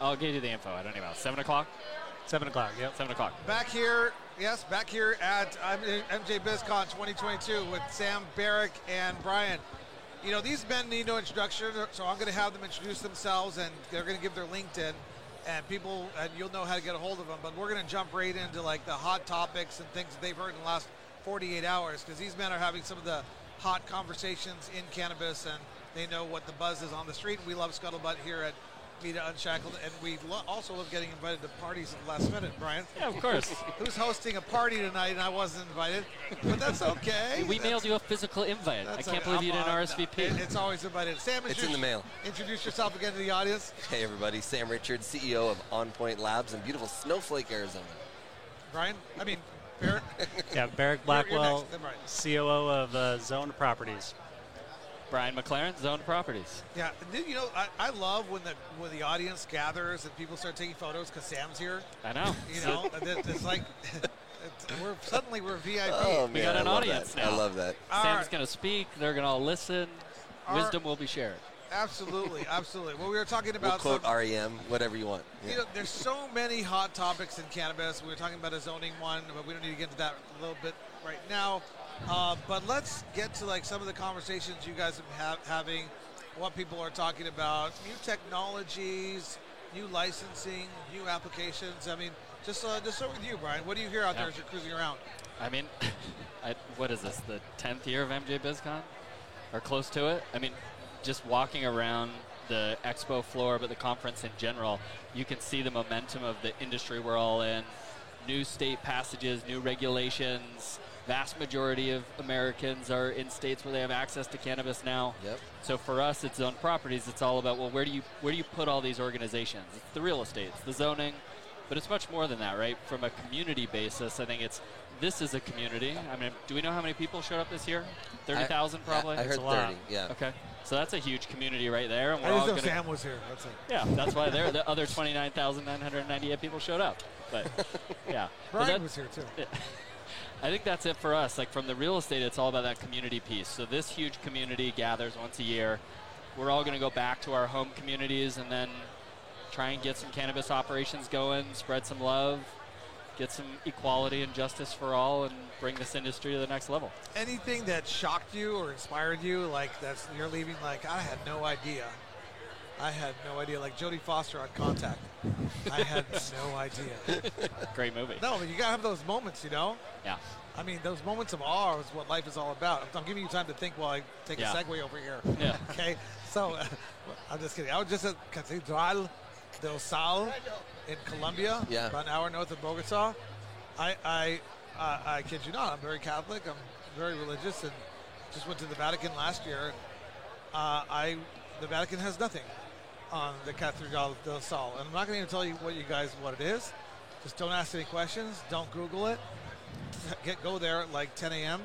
I'll give you the info. I don't know. Seven o'clock. Seven o'clock. Yep. Seven o'clock. Back here, yes, back here at um, MJ BizCon 2022 with Sam Berekk and Bryan. You know, these men need no introduction, so I'm going to have them introduce themselves, and they're going to give their LinkedIn, and people, and you'll know how to get a hold of them. But we're going to jump right into like the hot topics and things that they've heard in the last 48 hours, because these men are having some of the hot conversations in cannabis, and they know what the buzz is on the street. And we love Scuttlebutt here at MITA Unshackled, and we lo- also love getting invited to parties at the last minute, Bryan. Yeah, of course. Who's hosting a party tonight and I wasn't invited? But that's okay. we That's- mailed you a physical invite. I can't okay. believe you I'm- didn't I'm- RSVP. it- It's always invited. Sam, It's in the mail. Introduce yourself again to the audience. Hey everybody, Sam Richards, CEO of OnPoint Labs in beautiful Snowflake, Arizona. Bryan, I mean, Barrett. Yeah, Berekk You're- you're Blackwell, next. COO of uh, Zoned Properties. Bryan McLaren, Zoned Properties. Yeah, and you know, I, I love when the when the audience gathers and people start taking photos because Sam's here. I know. You know, and it- it's like it's, we're suddenly we're VIP. Oh man, We got an audience that. now. I love that. All Sam's right. going to speak. They're going to all listen. Our- Wisdom will be shared. Absolutely, absolutely. Well, we were talking We'll about quote some- REM, whatever you want. You know, there's so many hot topics in cannabis. We were talking about a zoning one, but we don't need to get into that a little bit right now. Uh, but let's get to like some of the conversations you guys have ha- having, what people are talking about, new technologies, new licensing, new applications. I mean, just uh, just start with you, Bryan. What do you hear out there as you're cruising around? I mean, I, what is this, the 10th year of MJ BizCon? Or close to it? I mean, just walking around the expo floor, but the conference in general, you can see the momentum of the industry we're all in. New state passages, new regulations. Vast majority of Americans are in states where they have access to cannabis now. Yep. So for us, it's on properties. It's all about well, where do you where do you put all these organizations? It's the real estate, it's the zoning, but it's much more than that, right? From a community basis, I think it's this is a community. I mean, do we know how many people showed up this year? Thirty thousand, probably. I, I heard It's a lot. 30. Yeah. Okay, so that's a huge community right there, and we're I all just know gonna, Sam was here. That's it. yeah, that's why there the other twenty nine thousand nine hundred ninety eight people showed up. But yeah, But Bryan that- was here too. I think that's it for us. Like from the real estate, it's all about that community piece. So this huge community gathers once a year. We're all going to go back to our home communities and then try and get some cannabis operations going, spread some love, get some equality and justice for all, and bring this industry to the next level. Anything that shocked you or inspired you, like that's you're leaving like I had no idea. I had no idea. Like Jodie Foster on Contact. I had no idea. Great movie. No, but you gotta have those moments, you know. Yeah. I mean, those moments of awe is what life is all about. I'm giving you time to think while I take Yeah. a segue over here. Yeah. Okay. So, uh, I'm just kidding. I was just at Catedral del Sal in Colombia, Yeah. about an hour north of Bogota. I, I, uh, I kid you not. I'm very Catholic. I'm very religious, and just went to the Vatican last year. Uh, I, the Vatican has nothing on the Catedral del Sal, and I'm not going to even tell you what you guys what it is. Just don't ask any questions. Don't Google it. Get go there at like 10 a.m.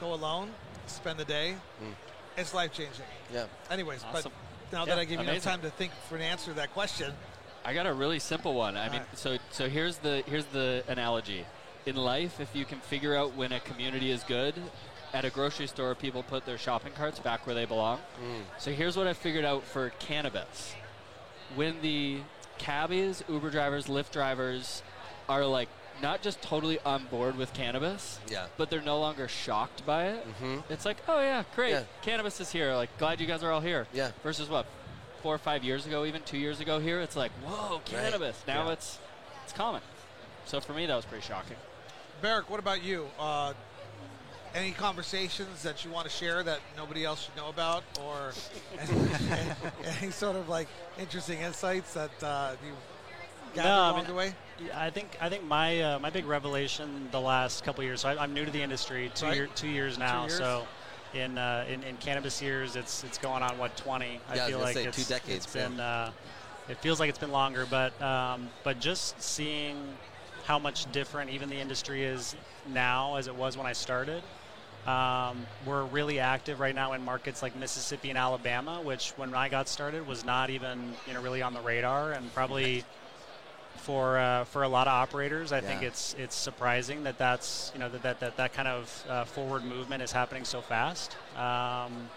Go alone. Spend the day. Hmm. It's life changing. Yeah. Anyways, Awesome. but now Yeah, that I gave you enough time to think for an answer to that question, I got a really simple one. I mean, Alright. so so here's the here's the analogy. In life, if you can figure out when a community is good, at a grocery store, people put their shopping carts back where they belong. So here's what I figured out for cannabis. When the cabbies, Uber drivers, Lyft drivers are like not just totally on board with cannabis, Yeah. but they're no longer shocked by it. It's like, oh yeah, great, Yeah. cannabis is here. Like, glad you guys are all here. Yeah. Versus what, four or five years ago, even two years ago here, it's like, whoa, cannabis. Now Yeah. it's it's common. So for me, that was pretty shocking. Berekk, what about you? Uh, any conversations that you want to share that nobody else should know about, or any, any sort of like interesting insights that uh, you gathered No, I along mean- the way? I think I think my uh, my big revelation the last couple years. So I, I'm new to the industry, two Right. year, two years now. years. So in, uh, in in cannabis years, it's it's going on what 20. Yeah, I I was feel gonna like say it's, two decades, It's been uh, it feels like it's been longer, but um, but just seeing how much different even the industry is now as it was when I started. Um, we're really active right now in markets like Mississippi and Alabama, which when I got started was not even you know really on the radar, and probably for uh, for a lot of operators, I think it's it's surprising that that's you know that that that, that kind of uh, forward movement is happening so fast. Um,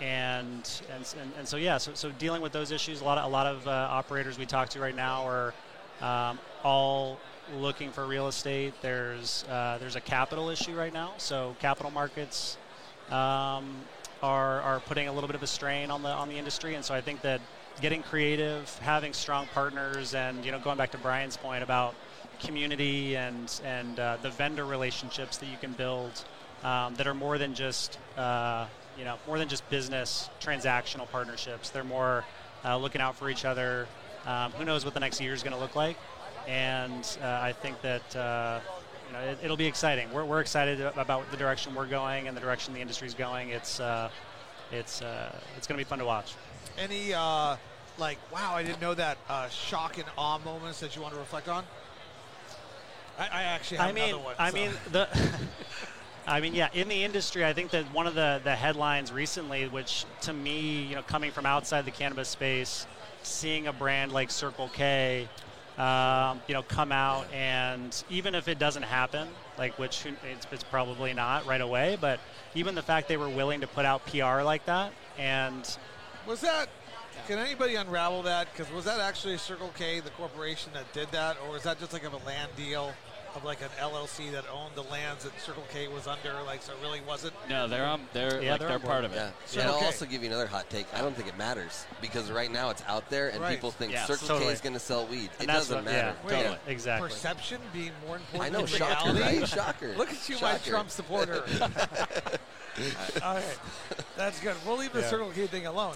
and, and and and so yeah, so, so dealing with those issues, a lot of a lot of uh, operators we talk to right now are um, all looking for real estate. There's uh, there's a capital issue right now, so capital markets um, are are putting a little bit of a strain on the on the industry, and so I think that getting creative, having strong partners, and you know going back to Bryan's point about community and and uh, the vendor relationships that you can build um, that are more than just uh, you know more than just business transactional partnerships. They're more uh, looking out for each other. Um, who knows what the next year is going to look like? And uh, I think that uh, you know it, will be exciting. We're, we're excited about the direction we're going and the direction the industry is going. It's uh, it's uh, it's going to be fun to watch. Any like wow, I didn't know that shock and awe moments that you want to reflect on? I, I actually have I mean, one. I so. mean the. I mean, yeah, in the industry, I think that one of the, the headlines recently, which to me, you know, coming from outside the cannabis space, seeing a brand like Circle K, um, you know, come out and even if it doesn't happen, like which it's, it's probably not right away, but even the fact they were willing to put out PR like that and was that can anybody unravel that? Because was that actually Circle K, the corporation that did that, or was that just like a land deal? Of like an LLC that owned the lands that Circle K was under, like so it really wasn't. No, they're on. They're Yeah, like they're they're part of it. Yeah. So, and I'll okay. also give you another hot take. I don't think it matters because right now it's out there and Right. people think Yes, Circle totally. K is going to sell weed. And it doesn't what- matter. yeah, Wait, totally, exactly. Perception being more important I know, than shocker, reality. right? Shocker. Look at you, my Trump supporter. All right, that's good. We'll leave the Yeah. Circle K thing alone.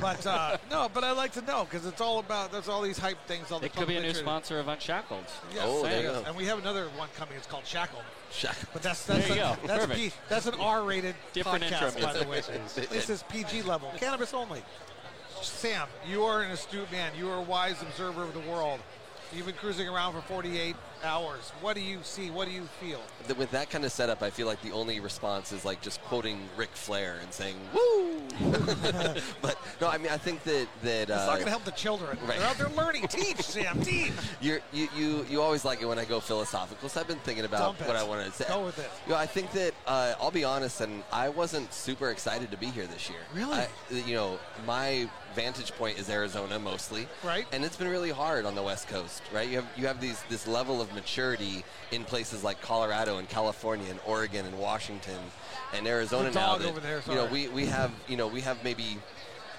But uh, no, but I like to know because it's all about there's all these hype things. All the It could be a new sponsor of Unshackled. Yes, Oh, there you go. And we have another one coming. It's called Shackle. Shocker. But that's that's There you a, go. that's, Perfect. P, that's an R-rated Different podcast, intro by the way. this is PG level, cannabis only. Sam, you are an astute man. You are a wise observer of the world. You've been cruising around for 48 hours. What do you see? What do you feel? With that kind of setup, I feel like the only response is like just quoting Ric Flair and saying "woo." but no, I mean I think that that It's uh, not going to help the children. right. They're out there learning. Teach, Sam. Teach. You're, you you you always like it when I go philosophical. So I've been thinking about what I wanted to say. Go with it. You know, I think that uh, I'll be honest, and I wasn't super excited to be here this year. Really? I, you know, my vantage point is Arizona mostly, Right. And it's been really hard on the West Coast, right? You have you have these this level of maturity in places like Colorado and California and Oregon and Washington and Arizona now. that, there, you know, we, we have you know we have maybe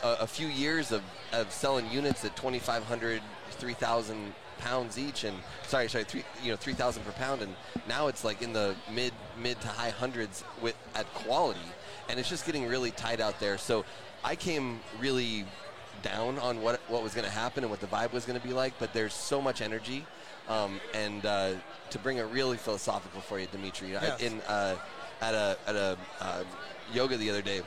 a, a few years of, of selling units at 2,500, 3,000 pounds each, and sorry, sorry, three, you know, 3,000 per pound, and now it's like in the mid mid to high hundreds with at quality, and it's just getting really tight out there. So I came really down on what what was going to happen and what the vibe was going to be like, but there's so much energy, um, and uh, to bring it really philosophical for you, Demitri, I- in uh, at a at a uh, yoga the other day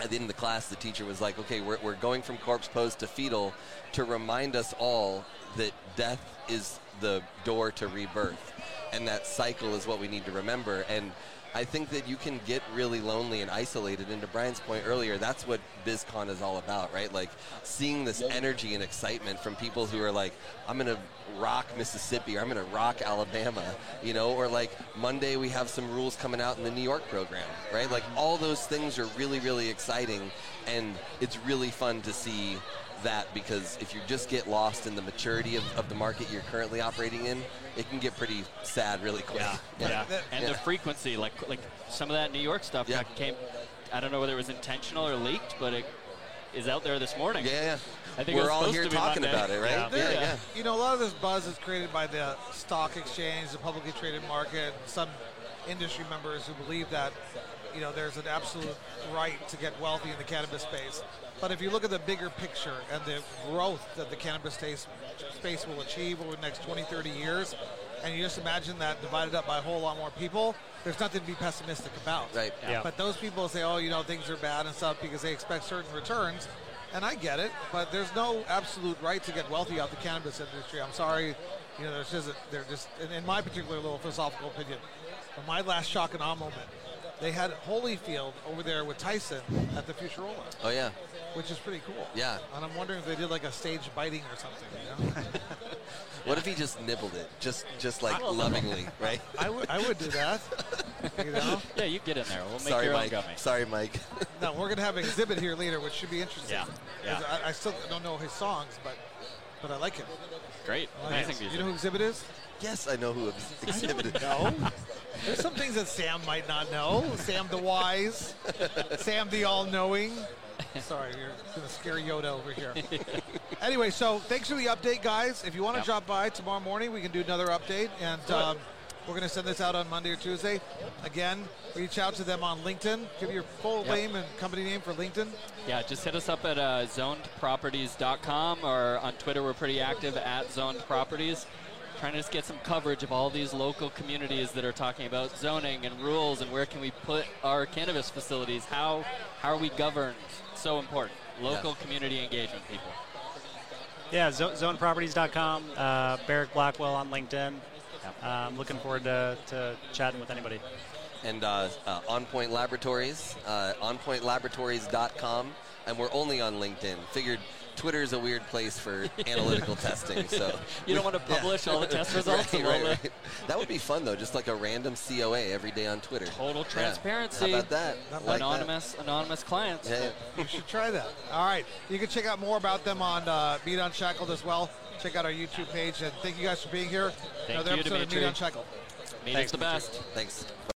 at the end of the class, the teacher was like, okay, we're, we're going from corpse pose to fetal to remind us all that death is the door to rebirth. And that cycle is what we need to remember. And I think that you can get really lonely and isolated. And to Bryan's point earlier, that's what BizCon is all about, right? Like seeing this energy and excitement from people who are like, I'm going to rock Mississippi or I'm going to rock Alabama, you know, or like Monday we have some rules coming out in the New York program, right? Like all those things are really, really exciting. And it's really fun to see that because if you just get lost in the maturity of, of the market you're currently operating in, it can get pretty sad really quick. Yeah, Yeah. yeah. That- And Yeah. the frequency, like like some of that New York stuff Yeah. that came. I don't know whether it was intentional or leaked, but it is out there this morning. Yeah, yeah. I think it We're was all supposed here to be talking Monday. about it, right? Yeah. yeah. Yeah. yeah. You know, a lot of this buzz is created by the stock exchange, the publicly traded market, some industry members who believe that, you know, there's an absolute right to get wealthy in the cannabis space. But if you look at the bigger picture and the growth that the cannabis space, space will achieve over the next 20, 30 years, and you just imagine that divided up by a whole lot more people, there's nothing to be pessimistic about. Right. Yeah. But those people say, oh, you know, things are bad and stuff because they expect certain returns. And I get it, but there's no absolute right to get wealthy out the cannabis industry. I'm sorry, you know, there's just, they're just, in, in my particular little philosophical opinion, from my last shock and awe moment, they had Holyfield over there with Tyson at the Futurola, Oh, yeah. which is pretty cool. Yeah. And I'm wondering if they did like a stage biting or something, you know? What if he just nibbled it, just just like lovingly, right? I would I would do that. you know? Yeah, you get in there. We'll make Sorry, your Mike. own gummy. Sorry, Mike. No, we're gonna have an exhibit here later, which should be interesting. Yeah, 'Cause yeah. I, I still don't know his songs, but but I like him. Great. I like Amazing music. You know who exhibit is? yes, I know who ex- exhibited. No. There's some things that Sam might not know. Sam the wise, Sam the all-knowing. Sorry, you're gonna scare Yoda over here. anyway, so thanks for the update, guys. If you want to Yep. drop by tomorrow morning, we can do another update, and um, we're gonna send this out on Monday or Tuesday. Again, reach out to them on LinkedIn. Give your full Yep. name and company name for LinkedIn. Yeah, just hit us up at uh, zonedproperties.com or on Twitter. We're pretty active at Zoned Properties. Trying to just get some coverage of all these local communities that are talking about zoning and rules and where can we put our cannabis facilities. How how are we governed? So important. Local Yes. community engagement, people. Yeah, zo- zonedproperties.com, uh, Berekk Blackwell on LinkedIn. Um, looking forward to, to chatting with anybody. and uh, uh, OnPoint Laboratories, uh, onpointlaboratories.com, and we're only on LinkedIn. Figured Twitter is a weird place for analytical testing, so You don't want to Yeah. publish all the test results right, of all right, the right. That would be fun though, just like a random COA every day on Twitter. total Yeah. transparency. How about that? Not Like that. anonymous anonymous clients. Yeah, yeah. You should try that. All right. You can check out more about them on uh, MITA Unshackled as well. Check out our YouTube page. And thank you guys for being here. Thank Another you, episode of Demitri. MITA Unshackled. Meat Thanks, is the Demitri. best. Thanks.